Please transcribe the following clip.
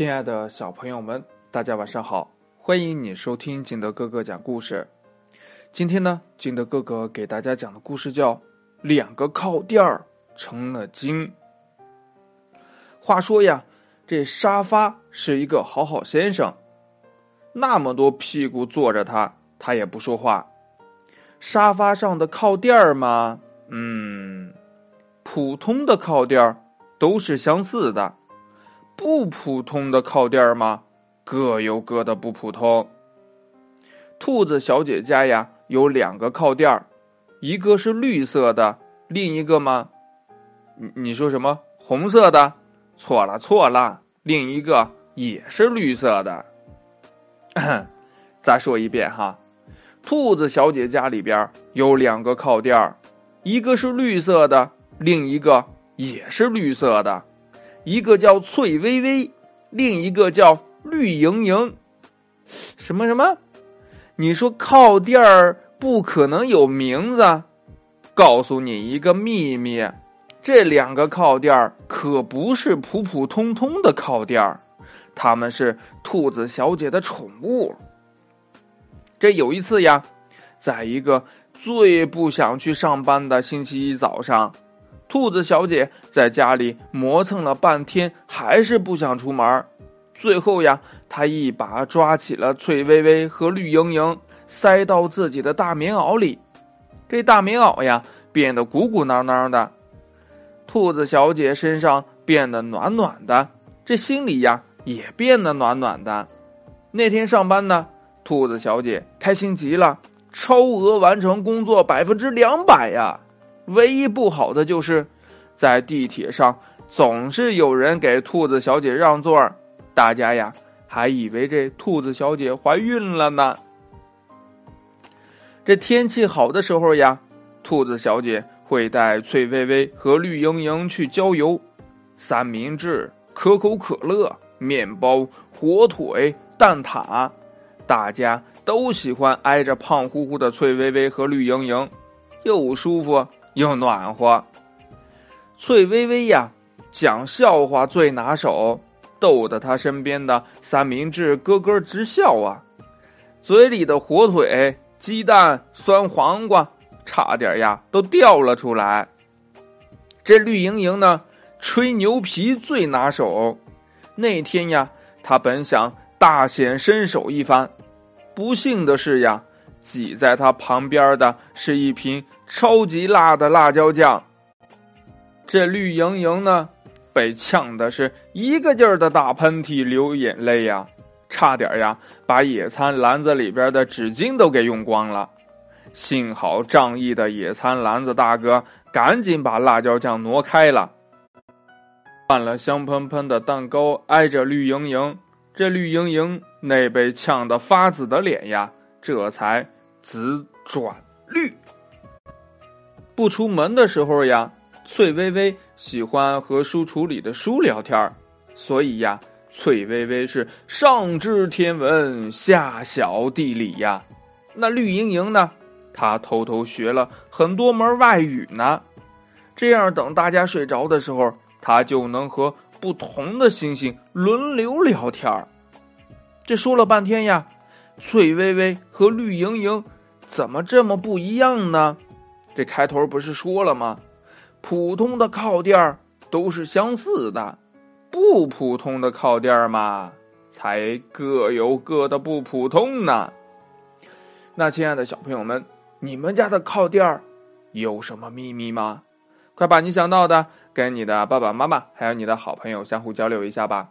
亲爱的小朋友们，大家晚上好！欢迎你收听景德哥哥讲故事。今天呢，景德哥哥给大家讲的故事叫《两个靠垫儿成了精》。话说呀，这沙发是一个好好先生，那么多屁股坐着他，他也不说话。沙发上的靠垫儿嘛，嗯，普通的靠垫儿都是相似的。不普通的靠垫吗？各有各的不普通。兔子小姐家呀有两个靠垫一个是绿色的，另一个吗？你你说什么？红色的？错了错了，另一个也是绿色的。再说一遍哈，兔子小姐家里边有两个靠垫一个是绿色的，另一个也是绿色的。一个叫翠微微，另一个叫绿莹莹。什么什么？你说靠垫儿不可能有名字？告诉你一个秘密，这两个靠垫儿可不是普普通通的靠垫儿，他们是兔子小姐的宠物。这有一次呀，在一个最不想去上班的星期一早上。兔子小姐在家里磨蹭了半天，还是不想出门最后呀，她一把抓起了翠微微和绿莹莹，塞到自己的大棉袄里。这大棉袄呀，变得鼓鼓囊囊的。兔子小姐身上变得暖暖的，这心里呀也变得暖暖的。那天上班呢，兔子小姐开心极了，超额完成工作百分之两百呀。唯一不好的就是，在地铁上总是有人给兔子小姐让座大家呀还以为这兔子小姐怀孕了呢。这天气好的时候呀，兔子小姐会带翠微微和绿莹莹去郊游，三明治、可口可乐、面包、火腿、蛋挞，大家都喜欢挨着胖乎乎的翠微微和绿莹莹，又舒服。又暖和，翠微微呀，讲笑话最拿手，逗得他身边的三明治咯咯直笑啊，嘴里的火腿、鸡蛋、酸黄瓜，差点呀都掉了出来。这绿莹莹呢，吹牛皮最拿手，那天呀，他本想大显身手一番，不幸的是呀。挤在他旁边的是一瓶超级辣的辣椒酱。这绿莹莹呢，被呛的是一个劲儿的打喷嚏、流眼泪呀，差点呀把野餐篮子里边的纸巾都给用光了。幸好仗义的野餐篮子大哥赶紧把辣椒酱挪开了，换了香喷喷的蛋糕挨着绿莹莹。这绿莹莹那被呛得发紫的脸呀。这才紫转绿。不出门的时候呀，翠微微喜欢和书橱里的书聊天所以呀，翠微微是上知天文，下晓地理呀。那绿莹莹呢，她偷偷学了很多门外语呢。这样，等大家睡着的时候，她就能和不同的星星轮流聊天这说了半天呀。翠微微和绿莹莹怎么这么不一样呢？这开头不是说了吗？普通的靠垫都是相似的，不普通的靠垫嘛，才各有各的不普通呢。那亲爱的小朋友们，你们家的靠垫有什么秘密吗？快把你想到的跟你的爸爸妈妈还有你的好朋友相互交流一下吧。